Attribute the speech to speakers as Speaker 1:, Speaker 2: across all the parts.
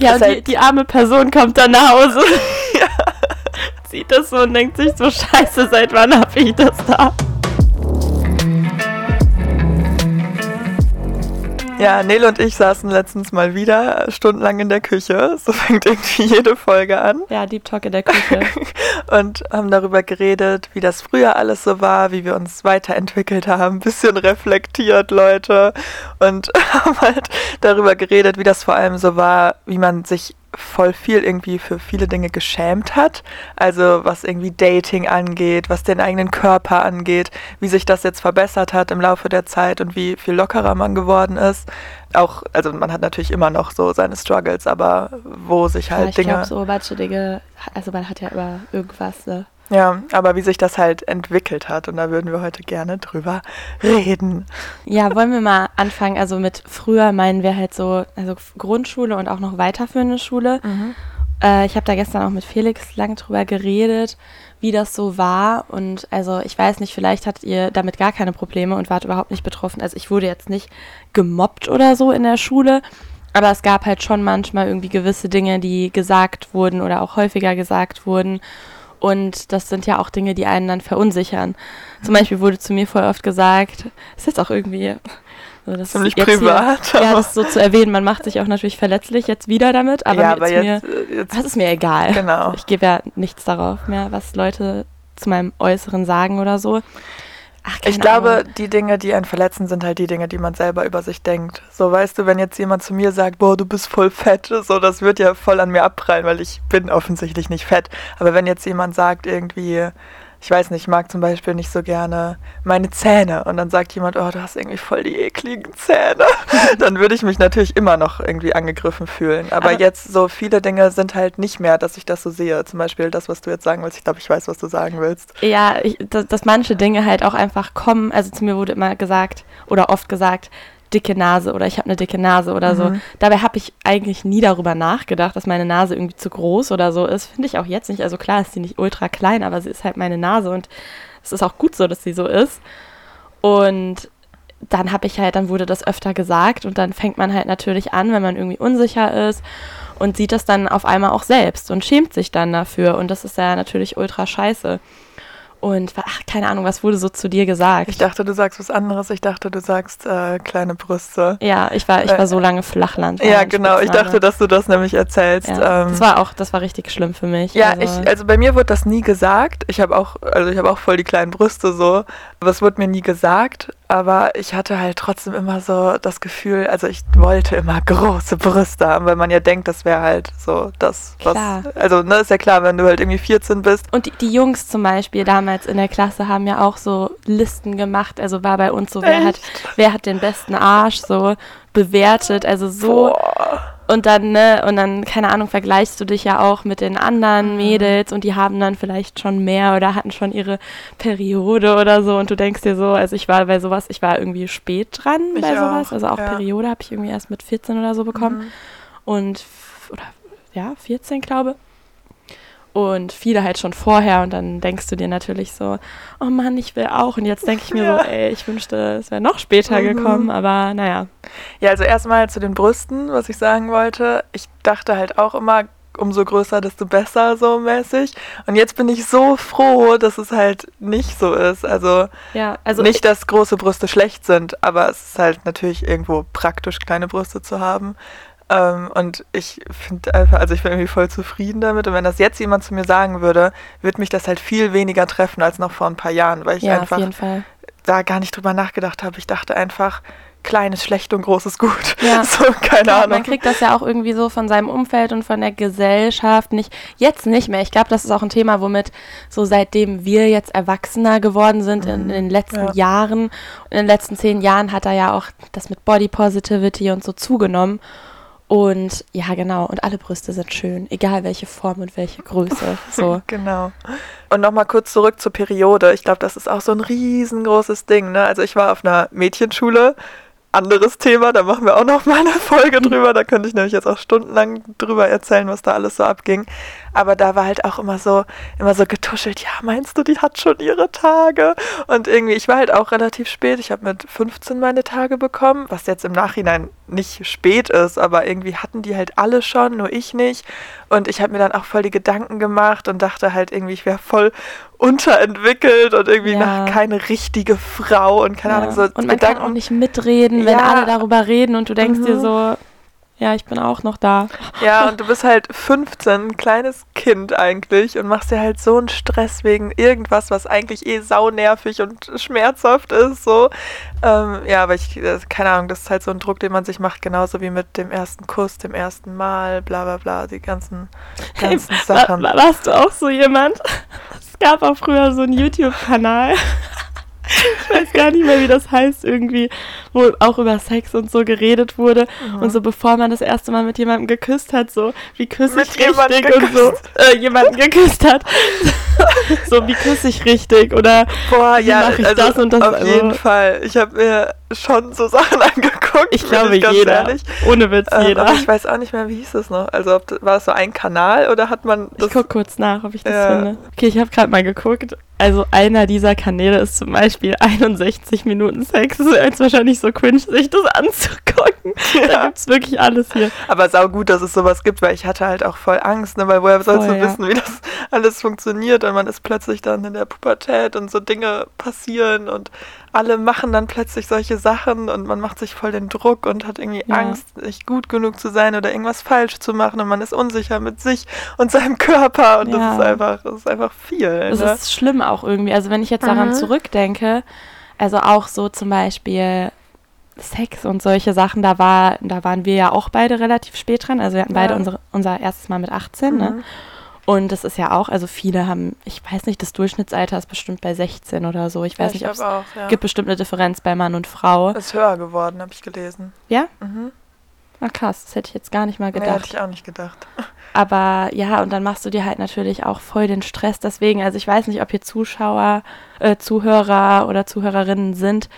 Speaker 1: Ja, und die, die arme Person kommt dann nach Hause. Sieht das so und denkt sich so, scheiße, seit wann hab ich das da?
Speaker 2: Ja, Nele und ich saßen letztens mal wieder stundenlang in der Küche. So fängt irgendwie jede Folge an.
Speaker 1: Ja, Deep Talk in der Küche.
Speaker 2: und haben darüber geredet, wie das früher alles so war, wie wir uns weiterentwickelt haben, ein bisschen reflektiert, Leute. Und haben halt darüber geredet, wie das vor allem so war, wie man sich voll viel irgendwie für viele Dinge geschämt hat. Also was irgendwie Dating angeht, was den eigenen Körper angeht, wie sich das jetzt verbessert hat im Laufe der Zeit und wie viel lockerer man geworden ist. Auch, also man hat natürlich immer noch so seine Struggles, aber wo sich halt ja, ich Dinge. Ich
Speaker 1: glaube, so manche Dinge, also man hat ja immer irgendwas, ne?
Speaker 2: Ja, aber wie sich das halt entwickelt hat und da würden wir heute gerne drüber reden.
Speaker 1: Ja, wollen wir mal anfangen? Also mit früher meinen wir halt so, also Grundschule und auch noch weiterführende Schule. Mhm. Äh, ich habe da gestern auch mit Felix lang drüber geredet, wie das so war und also ich weiß nicht, vielleicht hattet ihr damit gar keine Probleme und wart überhaupt nicht betroffen. Also ich wurde jetzt nicht gemobbt oder so in der Schule, aber es gab halt schon manchmal irgendwie gewisse Dinge, die gesagt wurden oder auch häufiger gesagt wurden. Und das sind ja auch Dinge, die einen dann verunsichern. Zum Beispiel wurde zu mir voll oft gesagt, ist jetzt auch irgendwie
Speaker 2: so, das Ziemlich privat.
Speaker 1: Hier, ja, das so zu erwähnen. Man macht sich auch natürlich verletzlich jetzt wieder damit, aber, ja, aber jetzt, mir, äh, jetzt, das ist mir egal. Genau. Ich gebe ja nichts darauf mehr, was Leute zu meinem Äußeren sagen oder so.
Speaker 2: Ach, ich glaube, Ahnung. die Dinge, die einen verletzen, sind halt die Dinge, die man selber über sich denkt. So, weißt du, wenn jetzt jemand zu mir sagt, boah, du bist voll fett, so, das wird ja voll an mir abprallen, weil ich bin offensichtlich nicht fett. Aber wenn jetzt jemand sagt irgendwie, ich weiß nicht, ich mag zum Beispiel nicht so gerne meine Zähne und dann sagt jemand, oh, du hast irgendwie voll die ekligen Zähne, dann würde ich mich natürlich immer noch irgendwie angegriffen fühlen. Aber, Aber, jetzt so viele Dinge sind halt nicht mehr, dass ich das so sehe. Zum Beispiel das, was du jetzt sagen willst. Ich glaube, ich weiß, was du sagen willst.
Speaker 1: Ja, ich, dass, dass manche Dinge halt auch einfach kommen. Also zu mir wurde immer gesagt oder oft gesagt, dicke Nase oder ich habe eine dicke Nase oder mhm. so. Dabei habe ich eigentlich nie darüber nachgedacht, dass meine Nase irgendwie zu groß oder so ist. Finde ich auch jetzt nicht. Also klar ist sie nicht ultra klein, aber sie ist halt meine Nase und es ist auch gut so, dass sie so ist. Und dann habe ich halt, dann wurde das öfter gesagt und dann fängt man halt natürlich an, wenn man irgendwie unsicher ist und sieht das dann auf einmal auch selbst und schämt sich dann dafür und das ist ja natürlich ultra scheiße. Und ach, keine Ahnung, was wurde so zu dir gesagt?
Speaker 2: Ich dachte, du sagst was anderes. Ich dachte, du sagst äh, kleine Brüste.
Speaker 1: Ja, ich war, ich war so lange Flachland.
Speaker 2: Ja, genau. Ich dachte, dass du das nämlich erzählst.
Speaker 1: Ja, ähm, das war auch, das war richtig schlimm für mich.
Speaker 2: Ja, also, ich, also bei mir wurde das nie gesagt. Ich habe auch, also ich habe auch voll die kleinen Brüste so. Aber es wurde mir nie gesagt aber ich hatte halt trotzdem immer so das Gefühl, also ich wollte immer große Brüste haben, weil man ja denkt, das wäre halt so das, was. Klar. Also, ne, ist ja klar, wenn du halt irgendwie 14 bist.
Speaker 1: Und die, die, Jungs zum Beispiel damals in der Klasse haben ja auch so Listen gemacht. Also war bei uns so, wer hat, wer hat den besten Arsch so bewertet. Also so. Boah und dann, ne, und dann, keine Ahnung, vergleichst du dich ja auch mit den anderen mhm. Mädels und die haben dann vielleicht schon mehr oder hatten schon ihre Periode oder so und du denkst dir so, also ich war bei sowas, ich war irgendwie spät dran ich bei sowas, auch, also auch ja. Periode habe ich irgendwie erst mit 14 oder so bekommen mhm. und, oder, ja, 14 glaube und viele halt schon vorher und dann denkst du dir natürlich so, oh Mann, ich will auch und jetzt denke ich mir ja. so, ey, ich wünschte, es wäre noch später mhm. gekommen, aber naja.
Speaker 2: Ja, also erstmal zu den Brüsten, was ich sagen wollte. Ich dachte halt auch immer, umso größer, desto besser, so mäßig. Und jetzt bin ich so froh, dass es halt nicht so ist. Also, ja, also nicht, dass große Brüste schlecht sind, aber es ist halt natürlich irgendwo praktisch, kleine Brüste zu haben. Ähm, und ich finde einfach, also ich bin irgendwie voll zufrieden damit. Und wenn das jetzt jemand zu mir sagen würde, würde mich das halt viel weniger treffen als noch vor ein paar Jahren, weil ich ja, einfach da gar nicht drüber nachgedacht habe. Ich dachte einfach, kleines schlecht und großes gut. Ja. So, keine
Speaker 1: Klar,
Speaker 2: Ahnung.
Speaker 1: Man kriegt das ja auch irgendwie so von seinem Umfeld und von der Gesellschaft nicht. Jetzt nicht mehr. Ich glaube, das ist auch ein Thema, womit so seitdem wir jetzt erwachsener geworden sind mhm. in, in, den letzten ja. Jahren, in den letzten zehn Jahren hat da ja auch das mit Body Positivity und so zugenommen. Und ja, genau. Und alle Brüste sind schön, egal welche Form und welche Größe. So.
Speaker 2: genau. Und nochmal kurz zurück zur Periode. Ich glaube, das ist auch so ein riesengroßes Ding. Ne? Also ich war auf einer Mädchenschule. Anderes Thema, da machen wir auch noch mal eine Folge drüber. Da könnte ich nämlich jetzt auch stundenlang drüber erzählen, was da alles so abging. Aber da war halt auch immer so, immer so getuschelt, ja, meinst du, die hat schon ihre Tage? Und irgendwie, ich war halt auch relativ spät. Ich habe mit 15 meine Tage bekommen, was jetzt im Nachhinein nicht spät ist, aber irgendwie hatten die halt alle schon, nur ich nicht. Und ich habe mir dann auch voll die Gedanken gemacht und dachte halt irgendwie, ich wäre voll unterentwickelt und irgendwie ja. nach keine richtige Frau und keine ja. Ahnung so.
Speaker 1: Und man Gedanken. kann auch nicht mitreden, wenn ja. alle darüber reden und du denkst mhm. dir so, ja, ich bin auch noch da.
Speaker 2: Ja, und du bist halt 15, ein kleines Kind eigentlich und machst dir halt so einen Stress wegen irgendwas, was eigentlich eh saunervig und schmerzhaft ist. So. Ähm, ja, aber ich, äh, keine Ahnung, das ist halt so ein Druck, den man sich macht, genauso wie mit dem ersten Kuss, dem ersten Mal, bla bla bla, die ganzen, ganzen hey, Sachen.
Speaker 1: War, warst du auch so jemand? Es gab auch früher so einen YouTube-Kanal ich weiß gar nicht mehr, wie das heißt, irgendwie, wo auch über Sex und so geredet wurde. Mhm. Und so bevor man das erste Mal mit jemandem geküsst hat, so wie küsse ich richtig und so äh, jemanden geküsst hat. so wie küsse ich richtig oder
Speaker 2: Boah, wie ja, mache ich also das und das. Auf also, jeden Fall. Ich habe mir schon so Sachen angeguckt.
Speaker 1: Ich glaube ich jeder. Ehrlich. Ohne Witz ähm, jeder.
Speaker 2: Aber ich weiß auch nicht mehr, wie hieß das noch. Also ob, war es so ein Kanal oder hat man
Speaker 1: das? Ich guck kurz nach, ob ich das ja. finde. Okay, ich habe gerade mal geguckt. Also einer dieser Kanäle ist zum Beispiel 61 Minuten Sex. Das ist jetzt wahrscheinlich so cringe, sich das anzugucken. Ja. Da gibt es wirklich alles hier.
Speaker 2: Aber sau gut, dass es sowas gibt, weil ich hatte halt auch voll Angst, ne? weil woher sollst du ja. wissen, wie das alles funktioniert und man ist plötzlich dann in der Pubertät und so Dinge passieren und alle machen dann plötzlich solche Sachen und man macht sich voll den Druck und hat irgendwie ja. Angst, nicht gut genug zu sein oder irgendwas falsch zu machen und man ist unsicher mit sich und seinem Körper und ja. das ist einfach, das ist einfach viel.
Speaker 1: Das ne? ist schlimm auch irgendwie. Also wenn ich jetzt daran mhm. zurückdenke, also auch so zum Beispiel Sex und solche Sachen, da war, da waren wir ja auch beide relativ spät dran. Also wir hatten beide unsere, unser erstes Mal mit 18, ne? mhm. ne? Und das ist ja auch, also viele haben, ich weiß nicht, das Durchschnittsalter ist bestimmt bei 16 oder so. Ich weiß ja, nicht, ob es ja. gibt bestimmt eine Differenz bei Mann und Frau.
Speaker 2: Ist höher geworden, habe ich gelesen.
Speaker 1: Ja? Mhm. Na krass, das hätte ich jetzt gar nicht mal gedacht. Nee,
Speaker 2: hätte ich auch nicht gedacht.
Speaker 1: Aber ja, und dann machst du dir halt natürlich auch voll den Stress. Deswegen, also ich weiß nicht, ob hier Zuschauer, äh, Zuhörer oder Zuhörerinnen sind,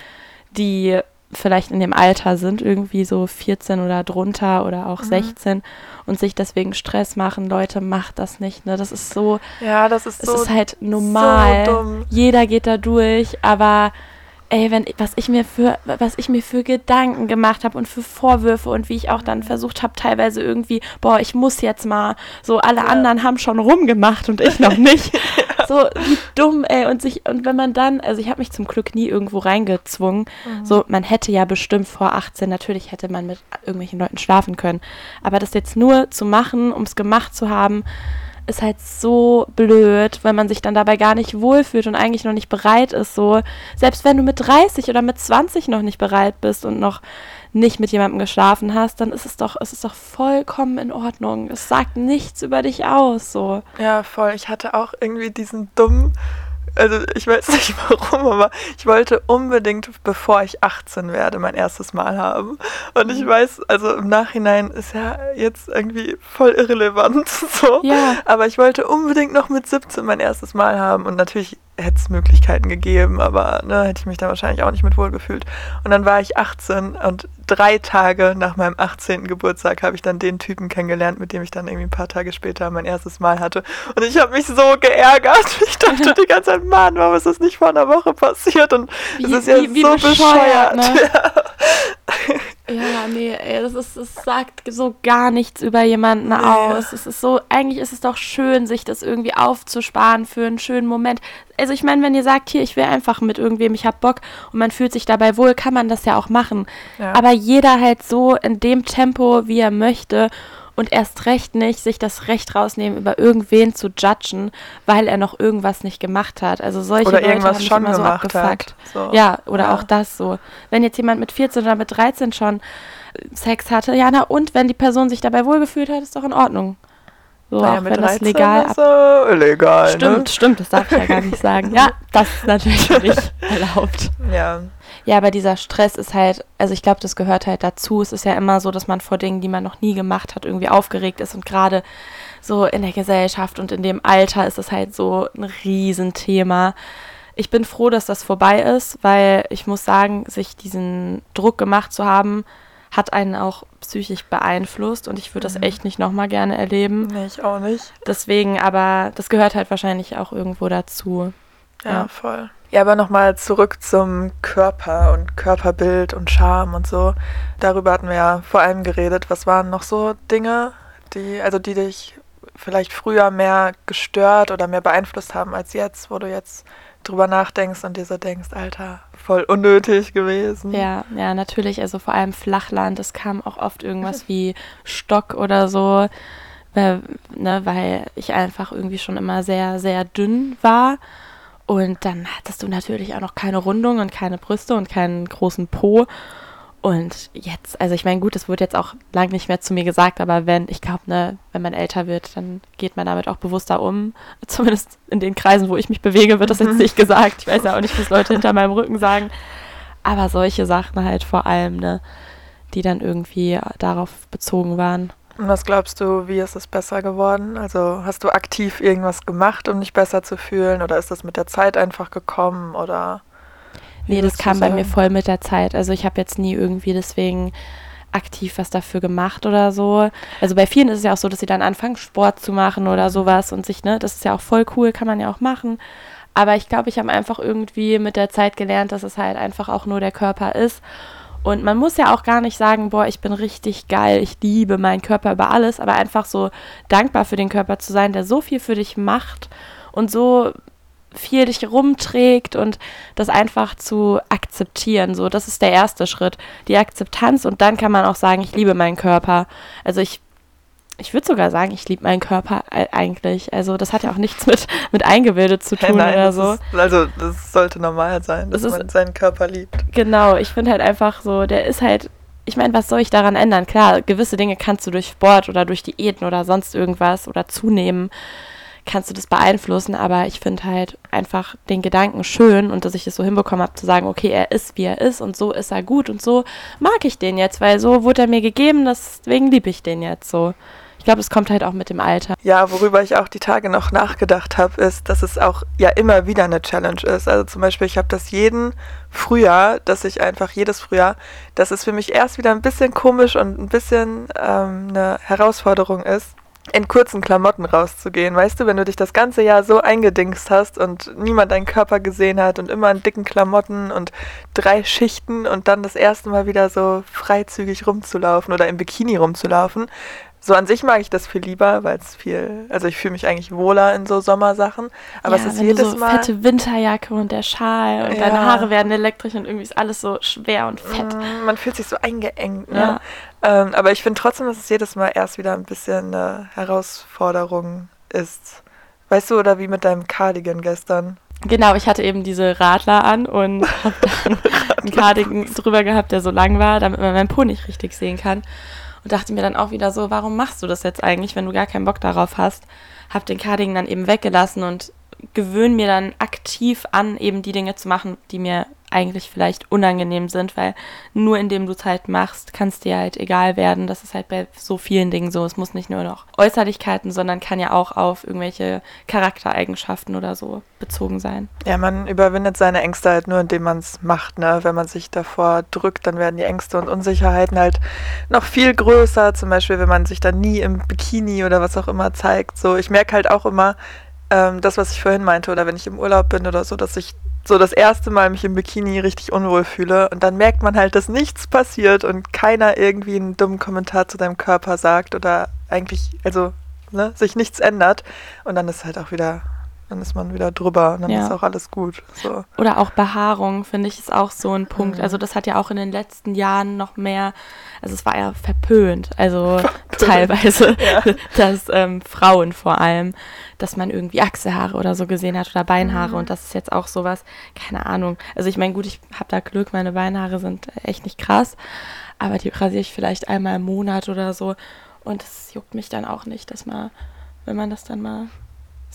Speaker 1: die vielleicht in dem Alter sind, irgendwie so 14 oder drunter oder auch mhm. 16 und sich deswegen Stress machen. Leute, macht das nicht, ne? Das ist so.
Speaker 2: Ja, das ist so.
Speaker 1: Es ist halt normal. So Jeder geht da durch, aber ey, wenn, was ich mir für, was ich mir für Gedanken gemacht habe und für Vorwürfe und wie ich auch dann versucht habe, teilweise irgendwie, boah, ich muss jetzt mal, so alle ja. anderen haben schon rumgemacht und ich noch nicht. So, wie dumm, ey. Und sich, und wenn man dann, also ich habe mich zum Glück nie irgendwo reingezwungen. Mhm. So, man hätte ja bestimmt vor 18, natürlich hätte man mit irgendwelchen Leuten schlafen können. Aber das jetzt nur zu machen, um es gemacht zu haben, ist halt so blöd, wenn man sich dann dabei gar nicht wohlfühlt und eigentlich noch nicht bereit ist. So, selbst wenn du mit 30 oder mit 20 noch nicht bereit bist und noch nicht mit jemandem geschlafen hast, dann ist es doch, es ist doch vollkommen in Ordnung. Es sagt nichts über dich aus. So.
Speaker 2: Ja, voll. Ich hatte auch irgendwie diesen dummen also ich weiß nicht warum, aber ich wollte unbedingt, bevor ich 18 werde, mein erstes Mal haben. Und ich mhm. weiß, also im Nachhinein ist ja jetzt irgendwie voll irrelevant so. Ja. Aber ich wollte unbedingt noch mit 17 mein erstes Mal haben. Und natürlich hätte es Möglichkeiten gegeben, aber ne, hätte ich mich da wahrscheinlich auch nicht mit wohlgefühlt. Und dann war ich 18 und drei Tage nach meinem 18. Geburtstag habe ich dann den Typen kennengelernt, mit dem ich dann irgendwie ein paar Tage später mein erstes Mal hatte. Und ich habe mich so geärgert. Ich dachte die ganze Zeit, Mann, warum ist das nicht vor einer Woche passiert? Und es ist ja wie, wie so bescheuert. bescheuert ne?
Speaker 1: ja. Ja, nee, ey, das ist, es sagt so gar nichts über jemanden nee. aus. Es ist so, eigentlich ist es doch schön, sich das irgendwie aufzusparen für einen schönen Moment. Also ich meine, wenn ihr sagt, hier, ich will einfach mit irgendwem, ich hab Bock und man fühlt sich dabei wohl, kann man das ja auch machen. Ja. Aber jeder halt so in dem Tempo, wie er möchte und erst recht nicht sich das Recht rausnehmen, über irgendwen zu judgen, weil er noch irgendwas nicht gemacht hat. Also solche
Speaker 2: oder
Speaker 1: Leute
Speaker 2: irgendwas haben schon immer so abgefuckt.
Speaker 1: So. Ja, oder ja. auch das so. Wenn jetzt jemand mit 14 oder mit 13 schon Sex hatte, ja, na und, wenn die Person sich dabei wohlgefühlt hat, ist doch in Ordnung. So, naja, auch wenn das legal
Speaker 2: ist ab illegal.
Speaker 1: Stimmt,
Speaker 2: ne?
Speaker 1: stimmt, das darf ich ja gar nicht sagen. Ja, das ist natürlich nicht erlaubt.
Speaker 2: Ja.
Speaker 1: Ja, aber dieser Stress ist halt, also ich glaube, das gehört halt dazu. Es ist ja immer so, dass man vor Dingen, die man noch nie gemacht hat, irgendwie aufgeregt ist. Und gerade so in der Gesellschaft und in dem Alter ist es halt so ein Riesenthema. Ich bin froh, dass das vorbei ist, weil ich muss sagen, sich diesen Druck gemacht zu haben, hat einen auch psychisch beeinflusst und ich würde das mhm. echt nicht nochmal gerne erleben.
Speaker 2: Nee, ich auch nicht.
Speaker 1: Deswegen, aber das gehört halt wahrscheinlich auch irgendwo dazu.
Speaker 2: Ja, ja. voll. Ja, aber nochmal zurück zum Körper und Körperbild und Charme und so. Darüber hatten wir ja vor allem geredet. Was waren noch so Dinge, die, also die dich vielleicht früher mehr gestört oder mehr beeinflusst haben als jetzt, wo du jetzt drüber nachdenkst und dir so denkst, Alter, voll unnötig gewesen.
Speaker 1: Ja, ja, natürlich. Also vor allem Flachland. Es kam auch oft irgendwas wie Stock oder so, weil, ne, weil ich einfach irgendwie schon immer sehr, sehr dünn war. Und dann hattest du natürlich auch noch keine Rundung und keine Brüste und keinen großen Po. Und jetzt, also ich meine, gut, es wurde jetzt auch lang nicht mehr zu mir gesagt, aber wenn, ich glaube, ne, wenn man älter wird, dann geht man damit auch bewusster um. Zumindest in den Kreisen, wo ich mich bewege, wird das jetzt mhm. nicht gesagt. Ich weiß ja auch nicht, was Leute hinter meinem Rücken sagen. Aber solche Sachen halt vor allem, ne, die dann irgendwie darauf bezogen waren.
Speaker 2: Und was glaubst du, wie ist es besser geworden? Also hast du aktiv irgendwas gemacht, um dich besser zu fühlen? Oder ist das mit der Zeit einfach gekommen? Oder
Speaker 1: Nee, das kam bei mir voll mit der Zeit. Also ich habe jetzt nie irgendwie deswegen aktiv was dafür gemacht oder so. Also bei vielen ist es ja auch so, dass sie dann anfangen, Sport zu machen oder sowas und sich, ne, das ist ja auch voll cool, kann man ja auch machen. Aber ich glaube, ich habe einfach irgendwie mit der Zeit gelernt, dass es halt einfach auch nur der Körper ist. Und man muss ja auch gar nicht sagen, boah, ich bin richtig geil, ich liebe meinen Körper über alles, aber einfach so dankbar für den Körper zu sein, der so viel für dich macht und so viel dich rumträgt und das einfach zu akzeptieren. So, das ist der erste Schritt. Die Akzeptanz und dann kann man auch sagen, ich liebe meinen Körper. Also ich, ich würde sogar sagen, ich liebe meinen Körper eigentlich. Also das hat ja auch nichts mit, mit eingebildet zu tun hey, nein, oder so.
Speaker 2: Ist, also das sollte normal sein, dass das man ist, seinen Körper liebt.
Speaker 1: Genau, ich finde halt einfach so, der ist halt ich meine, was soll ich daran ändern? Klar, gewisse Dinge kannst du durch Sport oder durch Diäten oder sonst irgendwas oder zunehmen kannst du das beeinflussen, aber ich finde halt einfach den Gedanken schön und dass ich es so hinbekommen habe zu sagen, okay, er ist wie er ist und so ist er gut und so mag ich den jetzt, weil so wurde er mir gegeben, deswegen liebe ich den jetzt so. Ich glaube, es kommt halt auch mit dem Alter.
Speaker 2: Ja, worüber ich auch die Tage noch nachgedacht habe, ist, dass es auch ja immer wieder eine Challenge ist. Also zum Beispiel, ich habe das jeden Frühjahr, dass ich einfach jedes Frühjahr, dass es für mich erst wieder ein bisschen komisch und ein bisschen ähm, eine Herausforderung ist, in kurzen Klamotten rauszugehen. Weißt du, wenn du dich das ganze Jahr so eingedingst hast und niemand deinen Körper gesehen hat und immer in dicken Klamotten und drei Schichten und dann das erste Mal wieder so freizügig rumzulaufen oder im Bikini rumzulaufen, so an sich mag ich das viel lieber, weil es viel, also ich fühle mich eigentlich wohler in so Sommersachen. Aber ja, es ist
Speaker 1: wenn
Speaker 2: jedes
Speaker 1: du so
Speaker 2: Mal.
Speaker 1: fette Winterjacke und der Schal und ja. deine Haare werden elektrisch und irgendwie ist alles so schwer und fett.
Speaker 2: Mm, man fühlt sich so eingeengt, ne? Ja. Ähm, aber ich finde trotzdem, dass es jedes Mal erst wieder ein bisschen eine Herausforderung ist. Weißt du, oder wie mit deinem Cardigan gestern?
Speaker 1: Genau, ich hatte eben diese Radler an und habe dann einen Cardigan drüber gehabt, der so lang war, damit man meinen Po nicht richtig sehen kann und dachte mir dann auch wieder so, warum machst du das jetzt eigentlich, wenn du gar keinen Bock darauf hast? Hab den Cardigan dann eben weggelassen und gewöhne mir dann aktiv an, eben die Dinge zu machen, die mir eigentlich vielleicht unangenehm sind, weil nur indem du es halt machst, kann es dir halt egal werden. Das ist halt bei so vielen Dingen so. Es muss nicht nur noch Äußerlichkeiten, sondern kann ja auch auf irgendwelche Charaktereigenschaften oder so bezogen sein.
Speaker 2: Ja, man überwindet seine Ängste halt nur, indem man es macht. Ne? Wenn man sich davor drückt, dann werden die Ängste und Unsicherheiten halt noch viel größer. Zum Beispiel, wenn man sich dann nie im Bikini oder was auch immer zeigt. So, ich merke halt auch immer, ähm, das, was ich vorhin meinte, oder wenn ich im Urlaub bin oder so, dass ich so das erste Mal mich im Bikini richtig unwohl fühle. Und dann merkt man halt, dass nichts passiert und keiner irgendwie einen dummen Kommentar zu deinem Körper sagt oder eigentlich, also ne, sich nichts ändert. Und dann ist halt auch wieder dann ist man wieder drüber und dann ja. ist auch alles gut. So.
Speaker 1: Oder auch Behaarung, finde ich, ist auch so ein Punkt. Mhm. Also das hat ja auch in den letzten Jahren noch mehr, also es war ja verpönt, also verpönt. teilweise, ja. dass ähm, Frauen vor allem, dass man irgendwie Achselhaare oder so gesehen hat oder Beinhaare mhm. und das ist jetzt auch sowas, keine Ahnung. Also ich meine, gut, ich habe da Glück, meine Beinhaare sind echt nicht krass, aber die rasiere ich vielleicht einmal im Monat oder so und es juckt mich dann auch nicht, dass man, wenn man das dann mal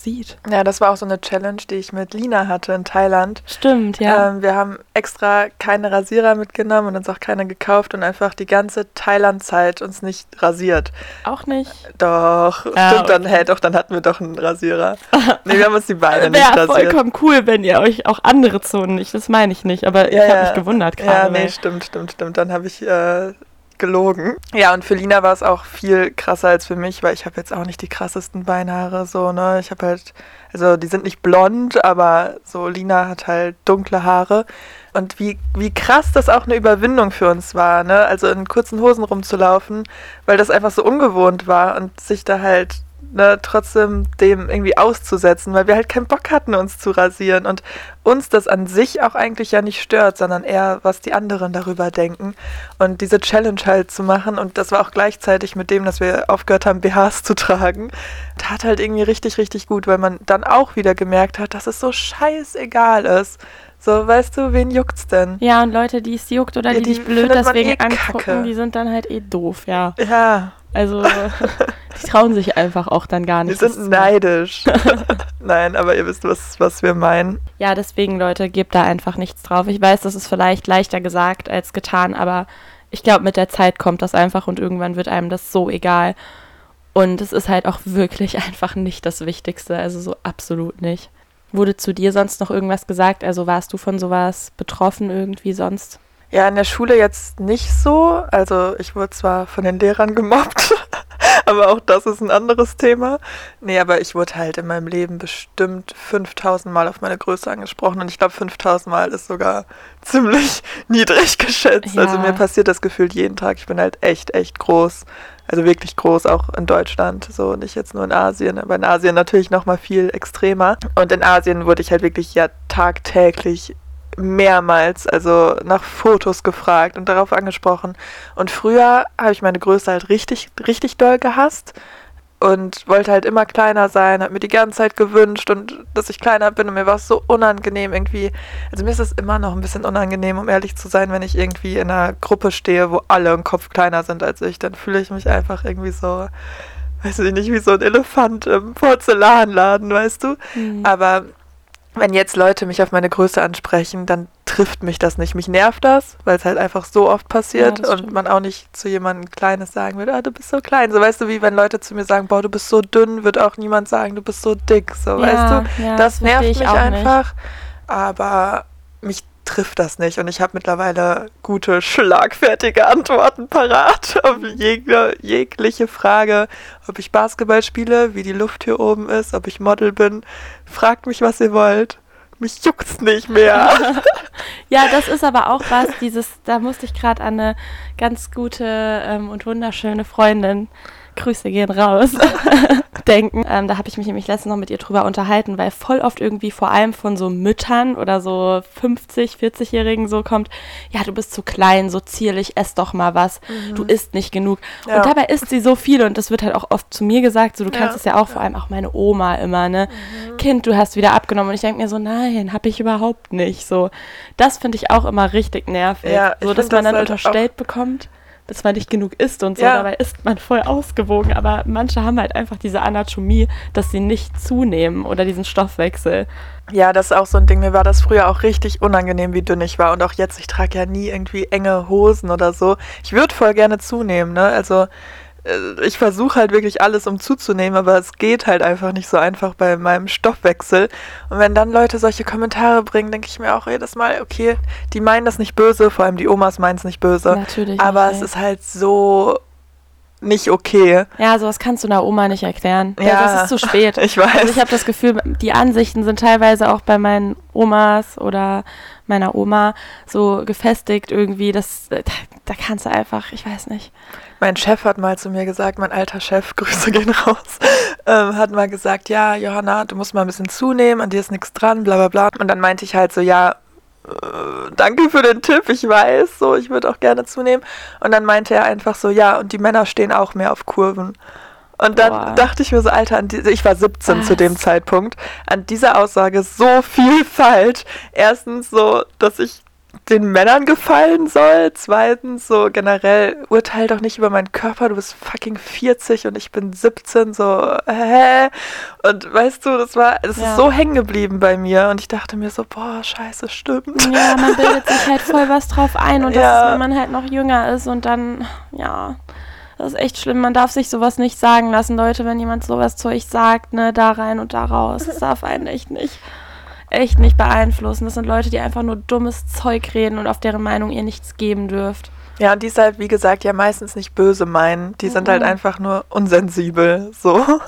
Speaker 1: sieht.
Speaker 2: Ja, das war auch so eine Challenge, die ich mit Lina hatte in Thailand.
Speaker 1: Stimmt, ja.
Speaker 2: Ähm, wir haben extra keine Rasierer mitgenommen und uns auch keine gekauft und einfach die ganze Thailand-Zeit uns nicht rasiert.
Speaker 1: Auch nicht?
Speaker 2: Doch, ah, stimmt, okay. dann, hey, doch, dann hatten wir doch einen Rasierer. nee, wir haben uns die Beine nicht rasiert.
Speaker 1: Wäre vollkommen cool, wenn ihr euch auch andere Zonen nicht, das meine ich nicht, aber ja, ich habe ja. mich gewundert gerade.
Speaker 2: Ja, nee, stimmt, stimmt, stimmt. Dann habe ich... Äh, gelogen. Ja, und für Lina war es auch viel krasser als für mich, weil ich habe jetzt auch nicht die krassesten Beinhaare, so, ne? Ich habe halt, also die sind nicht blond, aber so Lina hat halt dunkle Haare. Und wie, wie krass das auch eine Überwindung für uns war, ne? Also in kurzen Hosen rumzulaufen, weil das einfach so ungewohnt war und sich da halt ne, trotzdem dem irgendwie auszusetzen, weil wir halt keinen Bock hatten, uns zu rasieren und uns das an sich auch eigentlich ja nicht stört, sondern eher, was die anderen darüber denken und diese Challenge halt zu machen und das war auch gleichzeitig mit dem, dass wir aufgehört haben, BHs zu tragen, tat halt irgendwie richtig, richtig gut, weil man dann auch wieder gemerkt hat, dass es so scheißegal ist. So, weißt du, wen juckt's denn?
Speaker 1: Ja, und Leute, die es juckt oder ja, die, die dich blöd deswegen eh angucken, Kacke. die sind dann halt eh doof, ja.
Speaker 2: Ja.
Speaker 1: Also, die trauen sich einfach auch dann gar nicht.
Speaker 2: Die sind neidisch. Nein, aber ihr wisst, was, was wir meinen.
Speaker 1: Ja, deswegen, Leute, gebt da einfach nichts drauf. Ich weiß, das ist vielleicht leichter gesagt als getan, aber ich glaube, mit der Zeit kommt das einfach und irgendwann wird einem das so egal. Und es ist halt auch wirklich einfach nicht das Wichtigste, also so absolut nicht. Wurde zu dir sonst noch irgendwas gesagt? Also warst du von sowas betroffen irgendwie sonst?
Speaker 2: Ja, in der Schule jetzt nicht so. Also ich wurde zwar von den Lehrern gemobbt, aber auch das ist ein anderes Thema. Nee, aber ich wurde halt in meinem Leben bestimmt 5000 Mal auf meine Größe angesprochen und ich glaube 5000 Mal ist sogar ziemlich niedrig geschätzt. Ja. Also mir passiert das gefühlt jeden Tag. Ich bin halt echt, echt groß. Also wirklich groß, auch in Deutschland, so nicht jetzt nur in Asien, aber in Asien natürlich noch mal viel extremer. Und in Asien wurde ich halt wirklich ja tagtäglich mehrmals, also nach Fotos gefragt und darauf angesprochen. Und früher habe ich meine Größe halt richtig, richtig doll gehasst und wollte halt immer kleiner sein, habe mir die ganze Zeit gewünscht und dass ich kleiner bin und mir war es so unangenehm irgendwie. Also mir ist es immer noch ein bisschen unangenehm, um ehrlich zu sein, wenn ich irgendwie in einer Gruppe stehe, wo alle im Kopf kleiner sind als ich, dann fühle ich mich einfach irgendwie so, weiß ich nicht, wie so ein Elefant im Porzellanladen, weißt du? Mhm. Aber wenn jetzt Leute mich auf meine Größe ansprechen, dann trifft mich das nicht. Mich nervt das, weil es halt einfach so oft passiert ja, und man auch nicht zu jemandem Kleines sagen würde, ah, du bist so klein. So weißt du, wie wenn Leute zu mir sagen, boah, du bist so dünn, wird auch niemand sagen, du bist so dick. So, ja, weißt du? Ja, das, das nervt mich einfach. Nicht. Aber mich trifft das nicht. Und ich habe mittlerweile gute, schlagfertige Antworten parat auf jegliche, jegliche Frage, ob ich Basketball spiele, wie die Luft hier oben ist, ob ich Model bin. Fragt mich, was ihr wollt. Mich juckt's nicht mehr.
Speaker 1: ja, das ist aber auch was, dieses, da musste ich gerade an eine ganz gute ähm, und wunderschöne Freundin Grüße gehen raus, denken. Ähm, da habe ich mich nämlich letztens noch mit ihr drüber unterhalten, weil voll oft irgendwie vor allem von so Müttern oder so 50, 40-Jährigen so kommt, ja, du bist zu klein, so zierlich, ess doch mal was, mhm. du isst nicht genug. Ja. Und dabei isst sie so viel und das wird halt auch oft zu mir gesagt, so du kannst es ja auch, vor allem auch meine Oma immer, ne, mhm. Kind, du hast wieder abgenommen und ich denke mir so, nein, habe ich überhaupt nicht, so. Das finde ich auch immer richtig nervig, ja, so dass man dann halt unterstellt bekommt, dass man nicht genug isst und so. Ja. Dabei ist man voll ausgewogen. Aber manche haben halt einfach diese Anatomie, dass sie nicht zunehmen oder diesen Stoffwechsel.
Speaker 2: Ja, das ist auch so ein Ding. Mir war das früher auch richtig unangenehm, wie dünn ich war. Und auch jetzt, ich trage ja nie irgendwie enge Hosen oder so. Ich würde voll gerne zunehmen, ne? Also ich versuche halt wirklich alles, um zuzunehmen, aber es geht halt einfach nicht so einfach bei meinem Stoffwechsel. Und wenn dann Leute solche Kommentare bringen, denke ich mir auch jedes Mal, okay, die meinen das nicht böse, vor allem die Omas meinen es nicht böse. Natürlich. Aber nicht, es ist halt so nicht okay.
Speaker 1: Ja, sowas kannst du einer Oma nicht erklären. Ja, ja das ist zu spät.
Speaker 2: Ich weiß.
Speaker 1: Also ich habe das Gefühl, die Ansichten sind teilweise auch bei meinen Omas oder meiner Oma so gefestigt irgendwie. Das, da, da kannst du einfach, ich weiß nicht.
Speaker 2: Mein Chef hat mal zu mir gesagt, mein alter Chef, Grüße gehen raus, ähm, hat mal gesagt, ja, Johanna, du musst mal ein bisschen zunehmen, an dir ist nichts dran, bla bla bla. Und dann meinte ich halt so, ja, äh, danke für den Tipp, ich weiß, so, ich würde auch gerne zunehmen. Und dann meinte er einfach so, ja, und die Männer stehen auch mehr auf Kurven. Und dann Boah. dachte ich mir so, Alter, ich war 17 Was? zu dem Zeitpunkt, an dieser Aussage so viel falsch. Erstens so, dass ich den Männern gefallen soll. Zweitens, so generell, urteil doch nicht über meinen Körper, du bist fucking 40 und ich bin 17, so, hä? Und weißt du, das war, das ja. ist so hängen geblieben bei mir und ich dachte mir so, boah, scheiße, stimmt.
Speaker 1: Ja, man bildet sich halt voll was drauf ein und das ja. ist, wenn man halt noch jünger ist und dann, ja. Das ist echt schlimm. Man darf sich sowas nicht sagen lassen, Leute, wenn jemand sowas zu euch sagt, ne, da rein und da raus. Das darf einen echt nicht echt nicht beeinflussen. Das sind Leute, die einfach nur dummes Zeug reden und auf deren Meinung ihr nichts geben dürft.
Speaker 2: Ja, und die ist halt, wie gesagt, ja meistens nicht böse meinen. Die mhm. sind halt mhm. einfach nur unsensibel. So. Ja.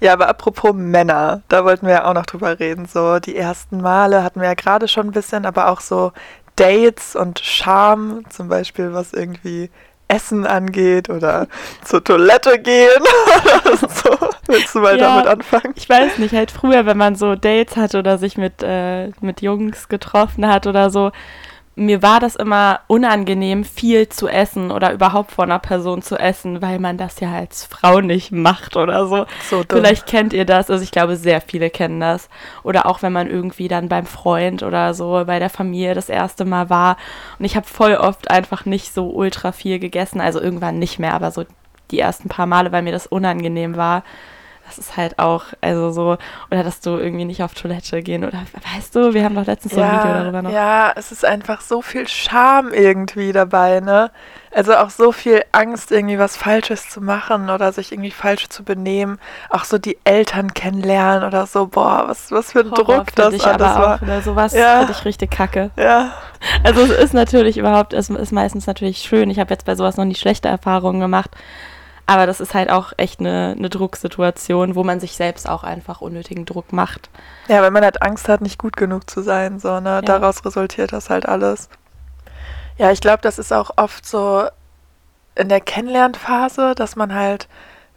Speaker 2: ja, aber apropos Männer, da wollten wir ja auch noch drüber reden. So, die ersten Male hatten wir ja gerade schon ein bisschen, aber auch so Dates und Charme, zum Beispiel, was irgendwie Essen angeht oder zur Toilette gehen so. Willst du mal ja, damit anfangen?
Speaker 1: Ich weiß nicht, halt früher, wenn man so Dates hatte oder sich mit, äh, mit Jungs getroffen hat oder so, mir war das immer unangenehm, viel zu essen oder überhaupt vor einer Person zu essen, weil man das ja als Frau nicht macht oder so. so Vielleicht kennt ihr das, also ich glaube, sehr viele kennen das. Oder auch wenn man irgendwie dann beim Freund oder so bei der Familie das erste Mal war. Und ich habe voll oft einfach nicht so ultra viel gegessen, also irgendwann nicht mehr, aber so die ersten paar Male, weil mir das unangenehm war das ist halt auch, also so, oder dass du irgendwie nicht auf Toilette gehen oder weißt du, wir haben doch letztens ja, so ein Video darüber noch.
Speaker 2: Ja, es ist einfach so viel Scham irgendwie dabei, ne? Also auch so viel Angst, irgendwie was Falsches zu machen oder sich irgendwie falsch zu benehmen. Auch so die Eltern kennenlernen oder so, boah, was, was für ein Horror Druck das
Speaker 1: alles aber war. Auch, oder sowas ja. finde ich richtig kacke.
Speaker 2: Ja.
Speaker 1: Also es ist natürlich überhaupt, es ist meistens natürlich schön. Ich habe jetzt bei sowas noch nie schlechte Erfahrungen gemacht. Aber das ist halt auch echt eine, eine Drucksituation, wo man sich selbst auch einfach unnötigen Druck macht.
Speaker 2: Ja, weil man halt Angst hat, nicht gut genug zu sein, so, ne? Ja. Daraus resultiert das halt alles. Ja, ich glaube, das ist auch oft so in der Kennenlernphase, dass man halt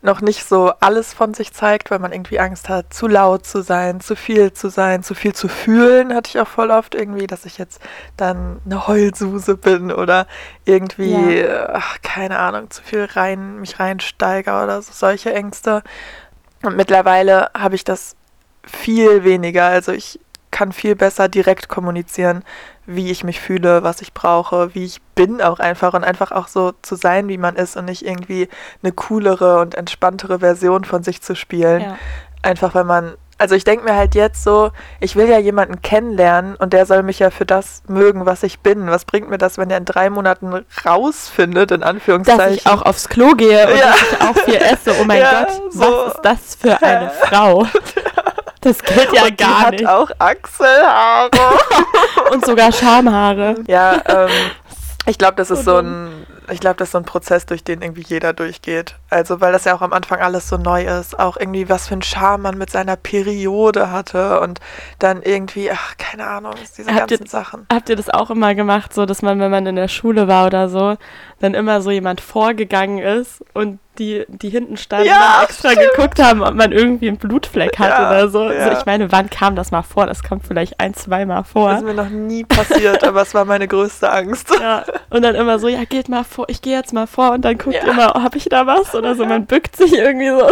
Speaker 2: noch nicht so alles von sich zeigt, weil man irgendwie Angst hat, zu laut zu sein, zu viel zu sein, zu viel zu fühlen, hatte ich auch voll oft irgendwie, dass ich jetzt dann eine Heulsuse bin oder irgendwie, ja. ach, keine Ahnung, zu viel rein, mich reinsteiger oder so, solche Ängste. Und mittlerweile habe ich das viel weniger. Also ich kann viel besser direkt kommunizieren, wie ich mich fühle, was ich brauche, wie ich bin auch einfach und einfach auch so zu sein, wie man ist und nicht irgendwie eine coolere und entspanntere Version von sich zu spielen. Ja. Einfach weil man, also ich denke mir halt jetzt so, ich will ja jemanden kennenlernen und der soll mich ja für das mögen, was ich bin. Was bringt mir das, wenn er in drei Monaten rausfindet, in Anführungszeichen? Dass
Speaker 1: ich auch aufs Klo gehe und ja. dass ich auch viel esse. Oh mein ja, Gott, so. was ist das für eine Frau? Das geht ja und gar
Speaker 2: die nicht. hat auch Achselhaare.
Speaker 1: und sogar Schamhaare.
Speaker 2: Ja, ähm, ich glaube, das ist so ein ich glaube, das ist so ein Prozess, durch den irgendwie jeder durchgeht. Also, weil das ja auch am Anfang alles so neu ist. Auch irgendwie, was für ein Charme man mit seiner Periode hatte und dann irgendwie, ach, keine Ahnung, diese habt ganzen
Speaker 1: ihr,
Speaker 2: Sachen.
Speaker 1: Habt ihr das auch immer gemacht, so, dass man, wenn man in der Schule war oder so, dann immer so jemand vorgegangen ist und die, die hinten standen ja, und extra stimmt. geguckt haben, ob man irgendwie einen Blutfleck hat ja, oder so. Ja. so. Ich meine, wann kam das mal vor? Das kommt vielleicht ein, zweimal vor.
Speaker 2: Das ist mir noch nie passiert, aber es war meine größte Angst.
Speaker 1: Ja. Und dann immer so, ja, geht mal vor, ich gehe jetzt mal vor und dann guckt immer, oh, habe ich da was oder so. Man bückt sich irgendwie so.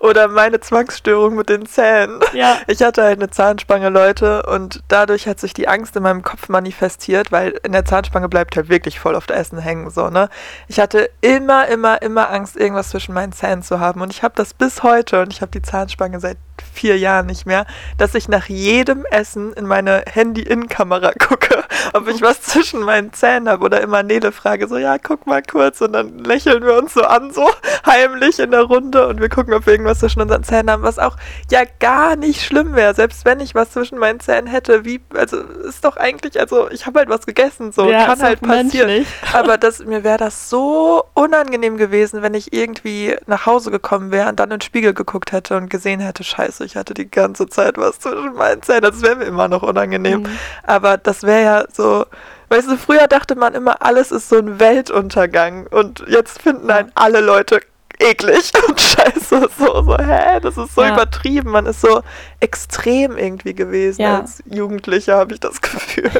Speaker 2: Oder meine Zwangsstörung mit den Zähnen. Ja. Ich hatte halt eine Zahnspange, Leute, und dadurch hat sich die Angst in meinem Kopf manifestiert, weil in der Zahnspange bleibt halt wirklich voll auf der Essen hängen, so, ne? Ich hatte immer, immer, immer Angst, irgendwas zwischen meinen Zähnen zu haben. Und ich habe das bis heute und ich habe die Zahnspange seit vier Jahren nicht mehr, dass ich nach jedem Essen in meine Handy-In-Kamera gucke, ob ich was zwischen meinen Zähnen habe oder immer Nele frage, so, ja, guck mal kurz und dann lächeln wir uns so an, so heimlich in der Runde und wir gucken, ob wir irgendwas zwischen unseren Zähnen haben, was auch ja gar nicht schlimm wäre, selbst wenn ich was zwischen meinen Zähnen hätte, wie, also ist doch eigentlich, also ich habe halt was gegessen, so, ja, kann halt passieren. Menschlich. Aber das, mir wäre das so unangenehm gewesen, wenn ich irgendwie nach Hause gekommen wäre und dann in den Spiegel geguckt hätte und gesehen hätte, scheiße, ich hatte die ganze Zeit was zwischen meinen Zähnen. Das wäre mir immer noch unangenehm. Mhm. Aber das wäre ja so, weißt du, früher dachte man immer, alles ist so ein Weltuntergang. Und jetzt finden einen alle Leute eklig und scheiße. So, so, hä, das ist so ja. übertrieben. Man ist so extrem irgendwie gewesen ja. als Jugendlicher, habe ich das Gefühl.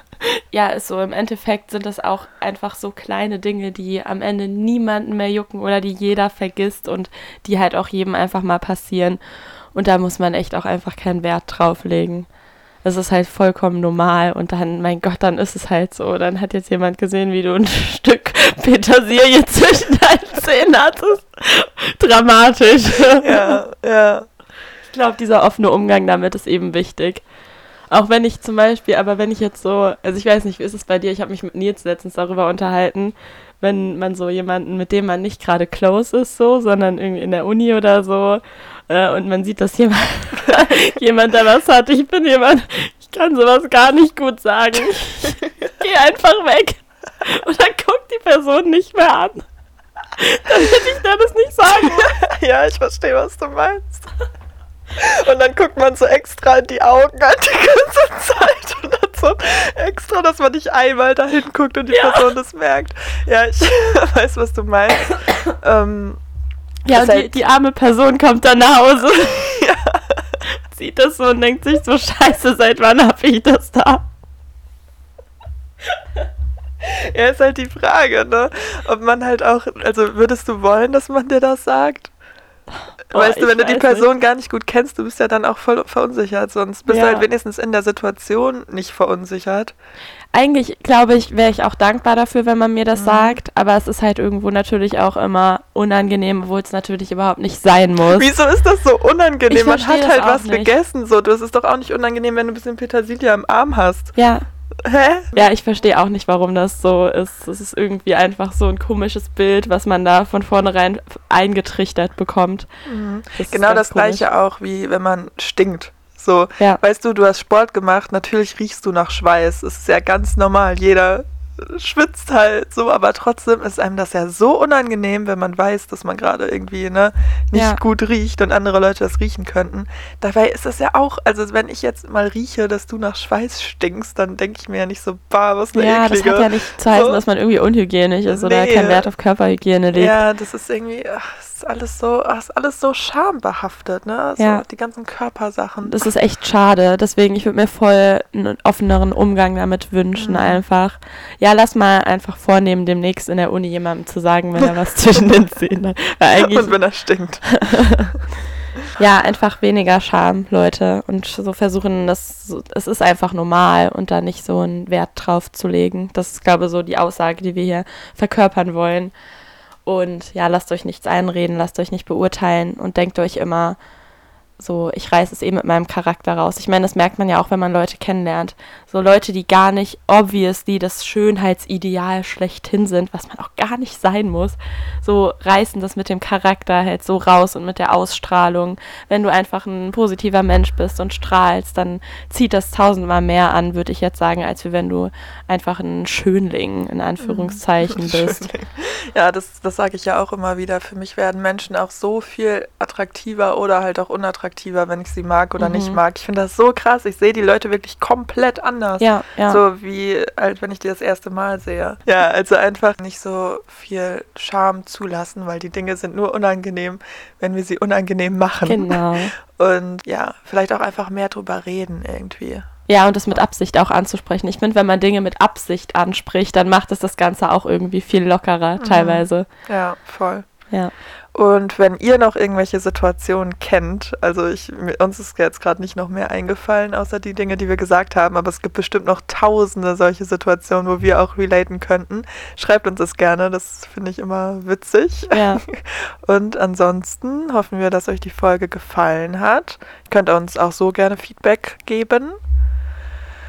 Speaker 1: ja, ist so. Im Endeffekt sind das auch einfach so kleine Dinge, die am Ende niemanden mehr jucken oder die jeder vergisst und die halt auch jedem einfach mal passieren. Und da muss man echt auch einfach keinen Wert drauf legen. Das ist halt vollkommen normal und dann, mein Gott, dann ist es halt so. Dann hat jetzt jemand gesehen, wie du ein Stück Petersilie zwischen deinen Zähnen hattest. Dramatisch.
Speaker 2: Ja, ja.
Speaker 1: Ich glaube, dieser offene Umgang damit ist eben wichtig. Auch wenn ich zum Beispiel, aber wenn ich jetzt so, also ich weiß nicht, wie ist es bei dir? Ich habe mich mit Nils letztens darüber unterhalten, wenn man so jemanden, mit dem man nicht gerade close ist, so, sondern irgendwie in der Uni oder so, äh, und man sieht, dass jemand, jemand da was hat. Ich bin jemand, ich kann sowas gar nicht gut sagen. Geh einfach weg. Und dann guckt die Person nicht mehr an. Damit ich da das nicht sagen muss.
Speaker 2: ja, ich verstehe, was du meinst. Und dann guckt man so extra in die Augen an die ganze Zeit und dann so extra, dass man nicht einmal dahin guckt und die
Speaker 1: Ja.
Speaker 2: Person das merkt. Ja, ich weiß, was du meinst. Ähm,
Speaker 1: Ja,
Speaker 2: Ist
Speaker 1: und die, die arme Person kommt dann nach Hause. Sieht das so und denkt sich so, scheiße, seit wann hab ich das da?
Speaker 2: ja, ist halt die Frage, ne? Ob man halt auch, also würdest du wollen, dass man dir das sagt?
Speaker 1: Boah,
Speaker 2: weißt du, wenn du die Person gar nicht gut kennst, du bist ja dann auch voll verunsichert, sonst bist
Speaker 1: Ja.
Speaker 2: du halt wenigstens in der Situation nicht verunsichert.
Speaker 1: Eigentlich glaube ich, wäre ich auch dankbar dafür, wenn man mir das
Speaker 2: Mhm.
Speaker 1: sagt, aber es ist halt irgendwo natürlich auch immer unangenehm, obwohl es natürlich überhaupt nicht sein muss.
Speaker 2: Wieso ist das so unangenehm?
Speaker 1: Ich
Speaker 2: Man hat halt was
Speaker 1: nicht.
Speaker 2: gegessen, so. Das ist doch auch nicht unangenehm, wenn du ein bisschen Petersilie im Arm hast.
Speaker 1: Ja,
Speaker 2: Hä?
Speaker 1: ja, ich verstehe auch nicht, warum das so ist. Es ist irgendwie einfach so ein komisches Bild, was man da von vornherein eingetrichtert bekommt. Das ist
Speaker 2: Genau das gleiche auch, wie wenn man stinkt. So,
Speaker 1: Ja.
Speaker 2: weißt du, du hast Sport gemacht, natürlich riechst du nach Schweiß. Das ist ja ganz normal. Jeder schwitzt halt so, aber trotzdem ist einem das ja so unangenehm, wenn man weiß, dass man gerade irgendwie ne, nicht
Speaker 1: Ja.
Speaker 2: gut riecht und andere Leute das riechen könnten. Dabei ist es ja auch, also wenn ich jetzt mal rieche, dass du nach Schweiß stinkst, dann denke ich mir ja nicht so, bah, was eine
Speaker 1: Ja, das
Speaker 2: eklige.
Speaker 1: hat ja nicht zu heißen,
Speaker 2: So.
Speaker 1: dass man irgendwie unhygienisch ist oder
Speaker 2: Nee.
Speaker 1: keinen Wert auf Körperhygiene legt.
Speaker 2: Ja, das ist irgendwie, ach, es ist alles so, ach, ist alles so schambehaftet, ne? So,
Speaker 1: Ja.
Speaker 2: Die ganzen Körpersachen.
Speaker 1: Das ist echt schade. Deswegen, ich würde mir voll einen offeneren Umgang damit wünschen,
Speaker 2: Mhm.
Speaker 1: einfach. Ja, lass mal einfach vornehmen, demnächst in der Uni jemandem zu sagen, wenn er was zwischen den Zähnen hat.
Speaker 2: Und wenn er stinkt.
Speaker 1: ja, einfach weniger Scham, Leute. Und so versuchen, das, es ist einfach normal und da nicht so einen Wert drauf zu legen. Das ist, glaube ich, so die Aussage, die wir hier verkörpern wollen. Und ja, lasst euch nichts einreden, lasst euch nicht beurteilen und denkt euch immer, so, ich reiß es eh mit meinem Charakter raus. Ich meine, das merkt man ja auch, wenn man Leute kennenlernt. So Leute, die gar nicht obviously das Schönheitsideal schlechthin sind, was man auch gar nicht sein muss, so reißen das mit dem Charakter halt so raus und mit der Ausstrahlung. Wenn du einfach ein positiver Mensch bist und strahlst, dann zieht das tausendmal mehr an, würde ich jetzt sagen, als wenn du einfach ein Schönling in Anführungszeichen bist.
Speaker 2: Ja, das, das sage ich ja auch immer wieder. Für mich werden Menschen auch so viel attraktiver oder halt auch unattraktiver, wenn ich sie mag oder nicht
Speaker 1: Mhm.
Speaker 2: mag. Ich finde das so krass. Ich sehe die Leute wirklich komplett anders.
Speaker 1: Ja, ja.
Speaker 2: So wie, als wenn ich die das erste Mal sehe. Ja, also einfach nicht so viel Scham zulassen, weil die Dinge sind nur unangenehm, wenn wir sie unangenehm machen.
Speaker 1: Genau.
Speaker 2: Und ja, vielleicht auch einfach mehr drüber reden irgendwie.
Speaker 1: Ja, und das mit Absicht auch anzusprechen. Ich finde, wenn man Dinge mit Absicht anspricht, dann macht es das Ganze auch irgendwie viel lockerer teilweise.
Speaker 2: Ja, voll.
Speaker 1: Ja.
Speaker 2: Und wenn ihr noch irgendwelche Situationen kennt, also ich, uns ist jetzt gerade nicht noch mehr eingefallen, außer die Dinge, die wir gesagt haben, aber es gibt bestimmt noch tausende solche Situationen, wo wir auch relaten könnten. Schreibt uns das gerne, das finde ich immer witzig.
Speaker 1: Ja.
Speaker 2: Und ansonsten hoffen wir, dass euch die Folge gefallen hat. Ihr könnt uns auch so gerne Feedback geben.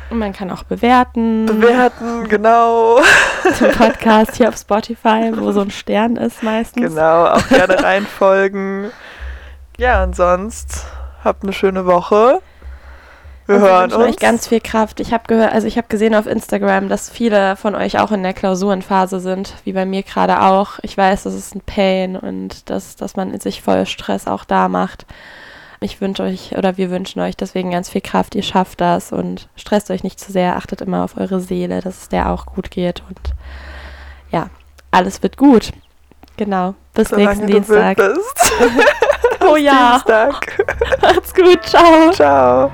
Speaker 1: Und man kann auch bewerten.
Speaker 2: Bewerten, genau.
Speaker 1: Den Podcast hier auf Spotify, wo so ein Stern ist meistens.
Speaker 2: Genau, auch gerne reinfolgen. Ja, und sonst habt eine schöne Woche. Wir
Speaker 1: Und wir
Speaker 2: hören
Speaker 1: wünschen
Speaker 2: uns.
Speaker 1: euch ganz viel Kraft. Ich habe gehört, also ich habe gesehen auf Instagram, dass viele von euch auch in der Klausurenphase sind, wie bei mir gerade auch. Ich weiß, das ist ein Pain und dass, dass man sich voll Stress auch da macht. Ich wünsche euch oder wir wünschen euch deswegen ganz viel Kraft. Ihr schafft das und stresst euch nicht zu sehr. Achtet immer auf eure Seele, dass es der auch gut geht und ja, alles wird gut. Genau. Bis
Speaker 2: solange
Speaker 1: nächsten Dienstag.
Speaker 2: bist.
Speaker 1: Oh ja.
Speaker 2: Dienstag.
Speaker 1: Macht's gut. Ciao.
Speaker 2: Ciao.